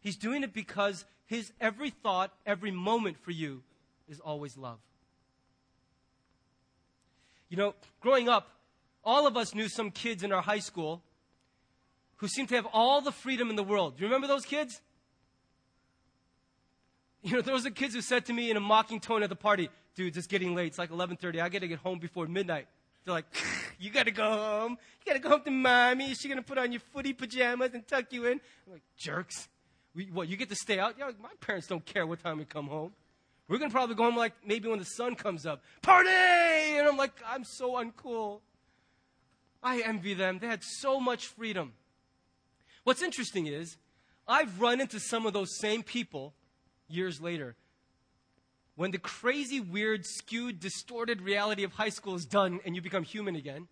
He's doing it because His every thought, every moment for you is always love. You know, growing up, all of us knew some kids in our high school who seemed to have all the freedom in the world. Do you remember those kids? You know, those are kids who said to me in a mocking tone at the party, dude, it's getting late. It's like 11.30. I got to get home before midnight. They're like, you got to go home. You got to go home to mommy. Is she going to put on your footy pajamas and tuck you in? I'm like, jerks. We, what, you get to stay out? Yeah, my parents don't care what time we come home. We're going to probably go home like maybe when the sun comes up. Party! And I'm like, I'm so uncool. I envy them. They had so much freedom. What's interesting is, I've run into some of those same people years later. When the crazy, weird, skewed, distorted reality of high school is done and you become human again,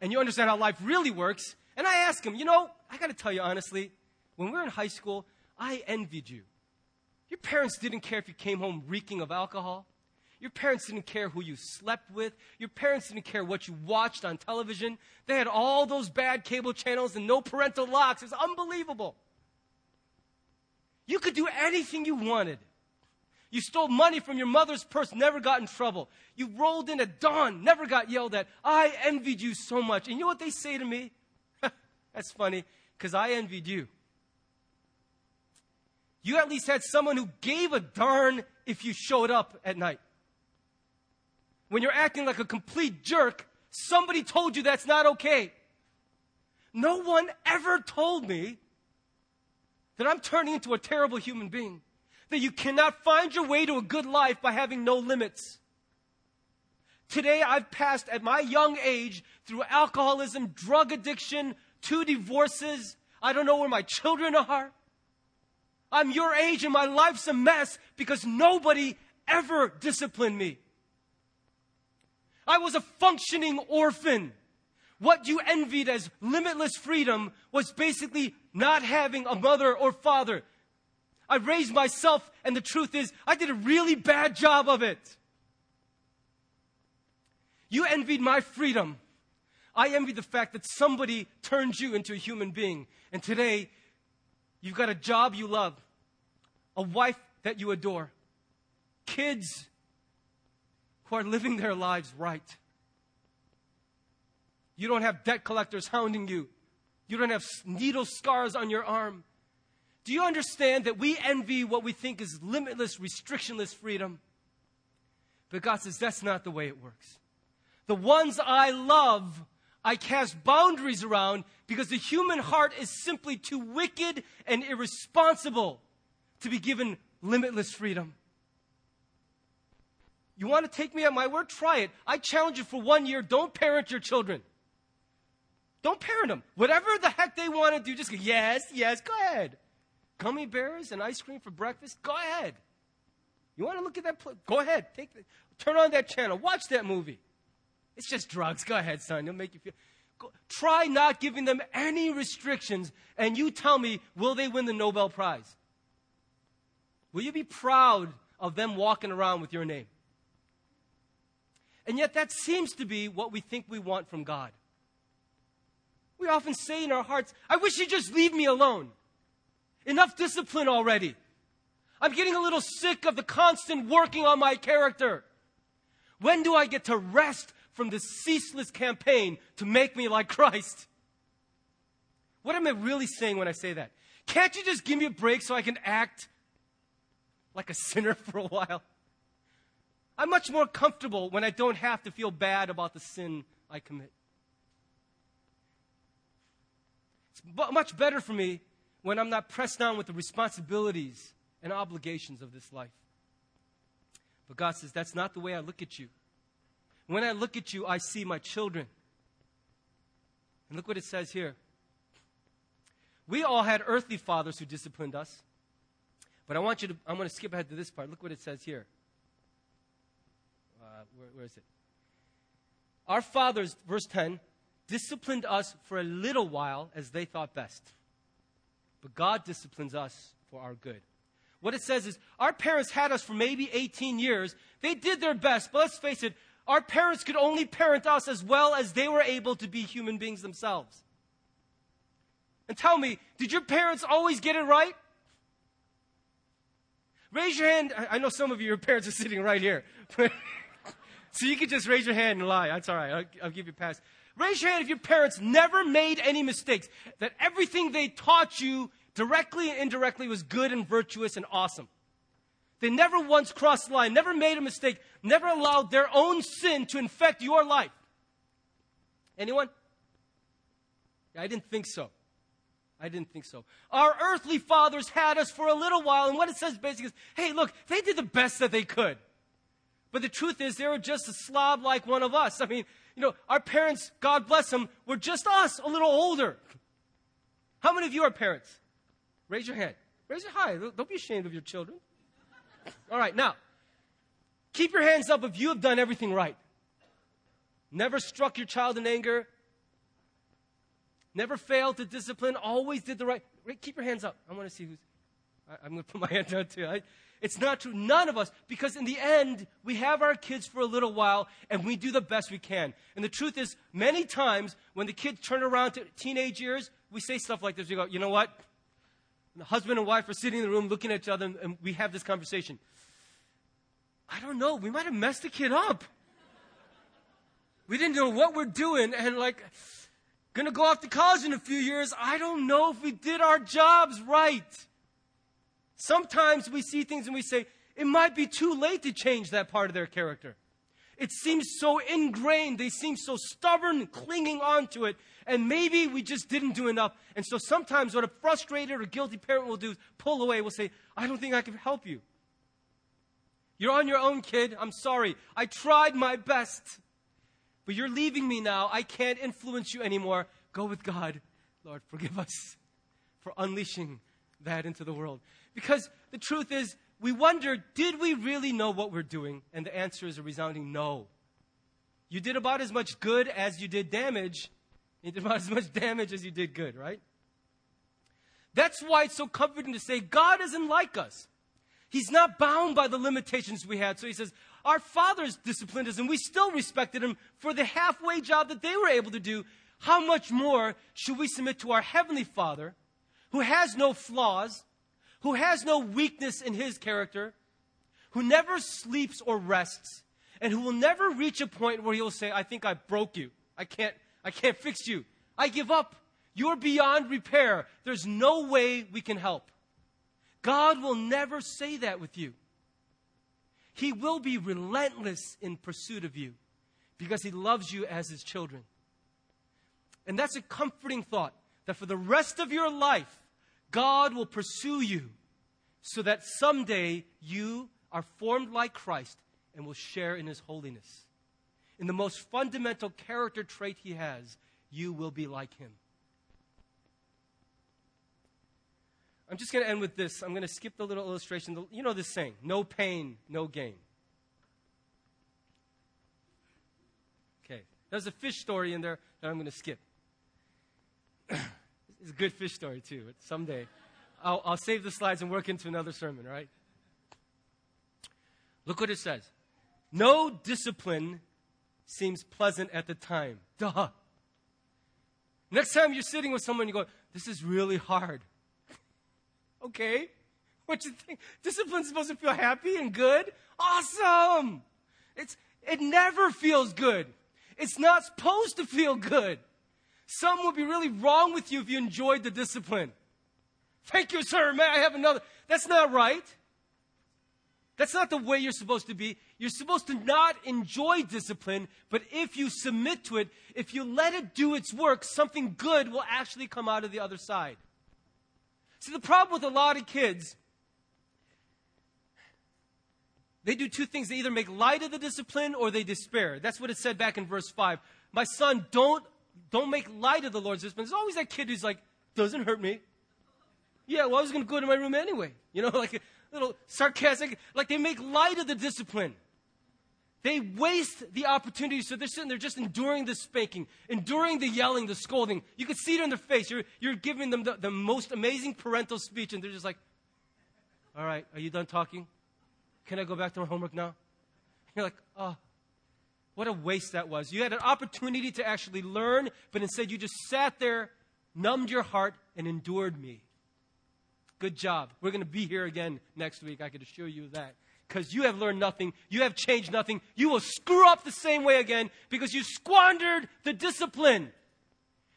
and you understand how life really works, and I ask him, you know, I got to tell you honestly, when we were in high school, I envied you. Your parents didn't care if you came home reeking of alcohol. Your parents didn't care who you slept with. Your parents didn't care what you watched on television. They had all those bad cable channels and no parental locks. It was unbelievable. You could do anything you wanted. You stole money from your mother's purse, never got in trouble. You rolled in at dawn, never got yelled at. I envied you so much. And you know what they say to me? That's funny, because I envied you. You at least had someone who gave a darn if you showed up at night. When you're acting like a complete jerk, somebody told you that's not okay. No one ever told me that I'm turning into a terrible human being. That you cannot find your way to a good life by having no limits. Today, I've passed at my young age through alcoholism, drug addiction, two divorces. I don't know where my children are. I'm your age and my life's a mess because nobody ever disciplined me. I was a functioning orphan. What you envied as limitless freedom was basically not having a mother or father. I raised myself, and the truth is, I did a really bad job of it. You envied my freedom. I envied the fact that somebody turned you into a human being. And today, you've got a job you love, a wife that you adore, kids who are living their lives right. You don't have debt collectors hounding you. You don't have needle scars on your arm. Do you understand that we envy what we think is limitless, restrictionless freedom? But God says that's not the way it works. The ones I love, I cast boundaries around because the human heart is simply too wicked and irresponsible to be given limitless freedom. You want to take me at my word? Try it. I challenge you for one year don't parent your children. Don't parent them. Whatever the heck they want to do, just go, yes, yes, go ahead. Gummy bears and ice cream for breakfast? Go ahead. You want to look at that? Pl- go ahead. Take the, turn on that channel. Watch that movie. It's just drugs. Go ahead, son. It'll make you feel. Go, try not giving them any restrictions, and you tell me, will they win the Nobel Prize? Will you be proud of them walking around with your name? And yet, that seems to be what we think we want from God. We often say in our hearts, I wish you'd just leave me alone. Enough discipline already. I'm getting a little sick of the constant working on my character. When do I get to rest from this ceaseless campaign to make me like Christ? What am I really saying when I say that? Can't you just give me a break so I can act like a sinner for a while? I'm much more comfortable when I don't have to feel bad about the sin I commit. It's much better for me when I'm not pressed down with the responsibilities and obligations of this life. But God says, that's not the way I look at you. When I look at you, I see my children. And look what it says here. We all had earthly fathers who disciplined us. But I want you to, I'm going to skip ahead to this part. Look what it says here. Uh, where, where is it? Our fathers, verse 10, disciplined us for a little while as they thought best. But God disciplines us for our good. What it says is, our parents had us for maybe 18 years. They did their best, but let's face it, our parents could only parent us as well as they were able to be human beings themselves. And tell me, did your parents always get it right? Raise your hand. I know some of you, your parents are sitting right here. so you can just raise your hand and lie. That's all right. I'll, I'll give you a pass. Raise your hand if your parents never made any mistakes, that everything they taught you directly and indirectly was good and virtuous and awesome. They never once crossed the line, never made a mistake, never allowed their own sin to infect your life. Anyone? I didn't think so. I didn't think so. Our earthly fathers had us for a little while, and what it says basically is hey, look, they did the best that they could. But the truth is, they were just a slob like one of us. I mean, you know, our parents, God bless them, were just us, a little older. How many of you are parents? Raise your hand. Raise it high. Don't be ashamed of your children. All right, now, keep your hands up if you have done everything right. Never struck your child in anger. Never failed to discipline. Always did the right. Keep your hands up. I want to see who's. I, am going to put my hand down too. I, it's not true. None of us, because in the end, we have our kids for a little while and we do the best we can. And the truth is, many times when the kids turn around to teenage years, we say stuff like this. We go, you know what? The husband and wife are sitting in the room looking at each other and we have this conversation. I don't know. We might have messed the kid up. We didn't know what we're doing and like, gonna go off to college in a few years. I don't know if we did our jobs right. Sometimes we see things and we say, it might be too late to change that part of their character. It seems so ingrained. They seem so stubborn, clinging on to it. And maybe we just didn't do enough. And so sometimes what a frustrated or guilty parent will do is pull away, will say, I don't think I can help you. You're on your own, kid. I'm sorry. I tried my best. But you're leaving me now. I can't influence you anymore. Go with God. Lord, forgive us for unleashing that into the world. Because the truth is, we wonder, did we really know what we're doing? And the answer is a resounding no. You did about as much good as you did damage. You did about as much damage as you did good, right? That's why it's so comforting to say God isn't like us. He's not bound by the limitations we had. So he says, Our fathers disciplined us and we still respected him for the halfway job that they were able to do. How much more should we submit to our Heavenly Father, who has no flaws, who has no weakness in his character, who never sleeps or rests, and who will never reach a point where he'll say, I think I broke you. I can't, I can't fix you. I give up. You're beyond repair. There's no way we can help. God will never say that with you. He will be relentless in pursuit of you because He loves you as His children. And that's a comforting thought that for the rest of your life, God will pursue you so that someday you are formed like Christ and will share in His holiness. In the most fundamental character trait He has, you will be like Him. I'm just going to end with this. I'm going to skip the little illustration. You know this saying no pain, no gain. Okay. There's a fish story in there that I'm going to skip. it's a good fish story, too. Someday. I'll, I'll save the slides and work into another sermon, right? Look what it says. No discipline seems pleasant at the time. Duh. Next time you're sitting with someone, you go, This is really hard. Okay. What you think? Discipline's supposed to feel happy and good? Awesome! It's, it never feels good. It's not supposed to feel good. Something would be really wrong with you if you enjoyed the discipline. Thank you, sir. May I have another? That's not right. That's not the way you're supposed to be. You're supposed to not enjoy discipline, but if you submit to it, if you let it do its work, something good will actually come out of the other side. See, the problem with a lot of kids, they do two things. They either make light of the discipline or they despair. That's what it said back in verse 5. My son, don't, don't make light of the Lord's discipline. There's always that kid who's like, doesn't hurt me. Yeah, well, I was going to go to my room anyway. You know, like a little sarcastic. Like they make light of the discipline. They waste the opportunity, so they're sitting there just enduring the spanking, enduring the yelling, the scolding. You can see it in their face. You're, you're giving them the, the most amazing parental speech, and they're just like, All right, are you done talking? Can I go back to my homework now? You're like, Oh, what a waste that was. You had an opportunity to actually learn, but instead you just sat there, numbed your heart, and endured me. Good job. We're going to be here again next week. I can assure you of that because you have learned nothing, you have changed nothing, you will screw up the same way again because you squandered the discipline.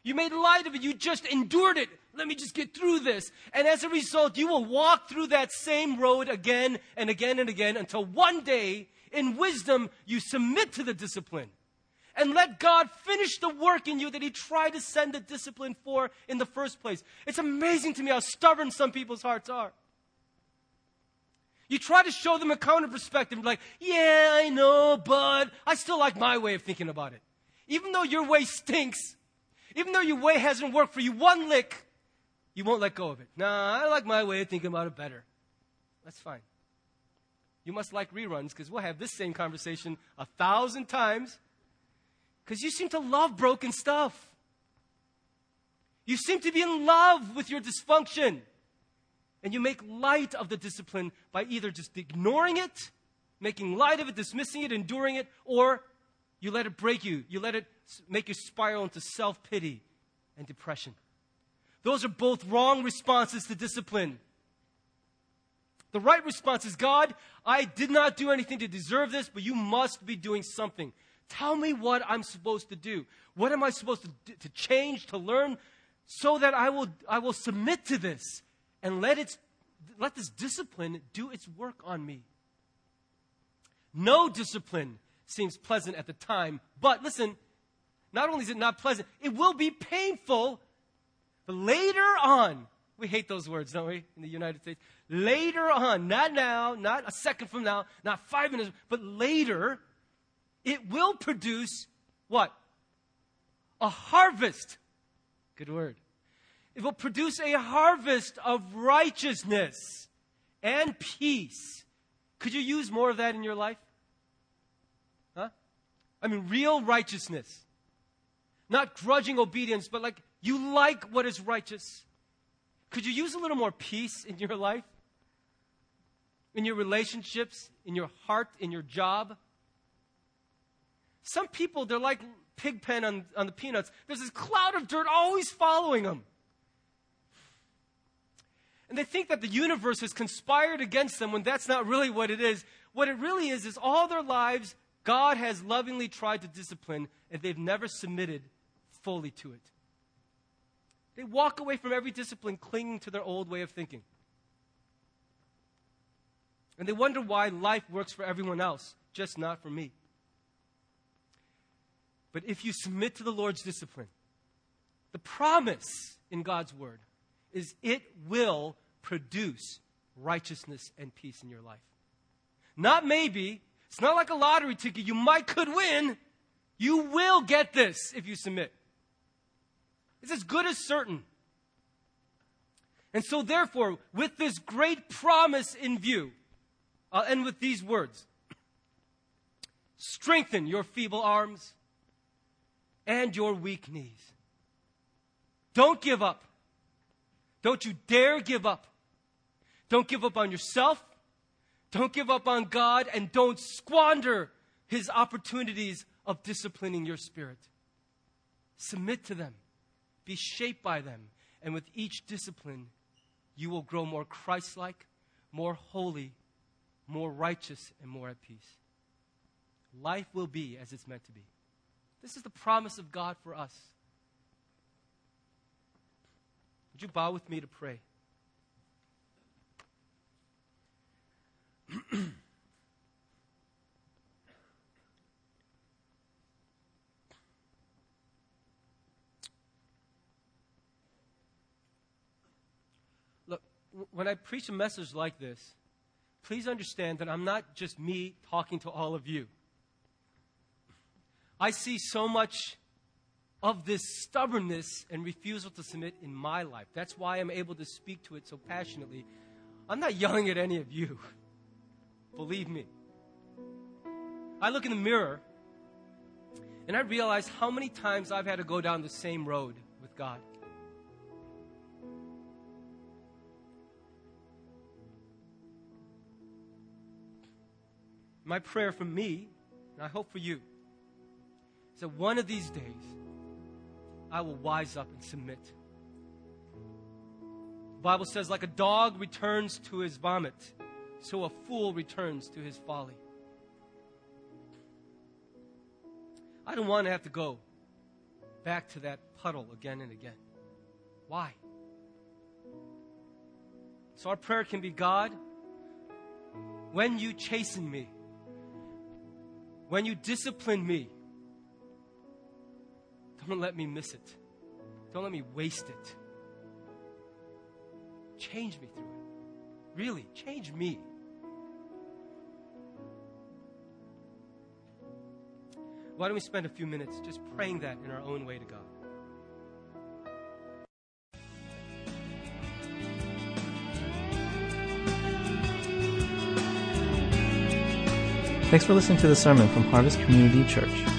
You made light of it, you just endured it. Let me just get through this. And as a result, you will walk through that same road again and again and again until one day, in wisdom, you submit to the discipline and let God finish the work in you that He tried to send the discipline for in the first place. It's amazing to me how stubborn some people's hearts are. You try to show them a counter perspective, like, yeah, I know, but I still like my way of thinking about it. Even though your way stinks, even though your way hasn't worked for you one lick, you won't let go of it. Nah, I like my way of thinking about it better. That's fine. You must like reruns because we'll have this same conversation a thousand times because you seem to love broken stuff. You seem to be in love with your dysfunction. And you make light of the discipline by either just ignoring it, making light of it, dismissing it, enduring it, or you let it break you. You let it make you spiral into self pity and depression. Those are both wrong responses to discipline. The right response is God, I did not do anything to deserve this, but you must be doing something. Tell me what I'm supposed to do. What am I supposed to, do, to change, to learn, so that I will, I will submit to this and let, its, let this discipline do its work on me. No discipline seems pleasant at the time, but listen, not only is it not pleasant, it will be painful. But later on, we hate those words, don't we, in the United States? Later on, not now, not a second from now, not five minutes, but later, it will produce what? A harvest. Good word. It will produce a harvest of righteousness and peace. Could you use more of that in your life? Huh? I mean, real righteousness. Not grudging obedience, but like you like what is righteous. Could you use a little more peace in your life? In your relationships, in your heart, in your job? Some people, they're like pigpen on, on the peanuts. There's this cloud of dirt always following them. And they think that the universe has conspired against them when that's not really what it is. What it really is, is all their lives, God has lovingly tried to discipline, and they've never submitted fully to it. They walk away from every discipline clinging to their old way of thinking. And they wonder why life works for everyone else, just not for me. But if you submit to the Lord's discipline, the promise in God's word is it will produce righteousness and peace in your life. Not maybe. It's not like a lottery ticket. You might could win. You will get this if you submit. It's as good as certain. And so, therefore, with this great promise in view, I'll end with these words Strengthen your feeble arms and your weak knees. Don't give up. Don't you dare give up. Don't give up on yourself. Don't give up on God. And don't squander His opportunities of disciplining your spirit. Submit to them. Be shaped by them. And with each discipline, you will grow more Christ like, more holy, more righteous, and more at peace. Life will be as it's meant to be. This is the promise of God for us. Would you bow with me to pray? Look, when I preach a message like this, please understand that I'm not just me talking to all of you. I see so much of this stubbornness and refusal to submit in my life. That's why I'm able to speak to it so passionately. I'm not yelling at any of you. Believe me. I look in the mirror and I realize how many times I've had to go down the same road with God. My prayer for me, and I hope for you, is that one of these days I will wise up and submit. The Bible says, like a dog returns to his vomit, so a fool returns to his folly. I don't want to have to go back to that puddle again and again. Why? So our prayer can be God, when you chasten me, when you discipline me, don't let me miss it. Don't let me waste it. Change me through it. Really, change me. Why don't we spend a few minutes just praying that in our own way to God? Thanks for listening to the sermon from Harvest Community Church.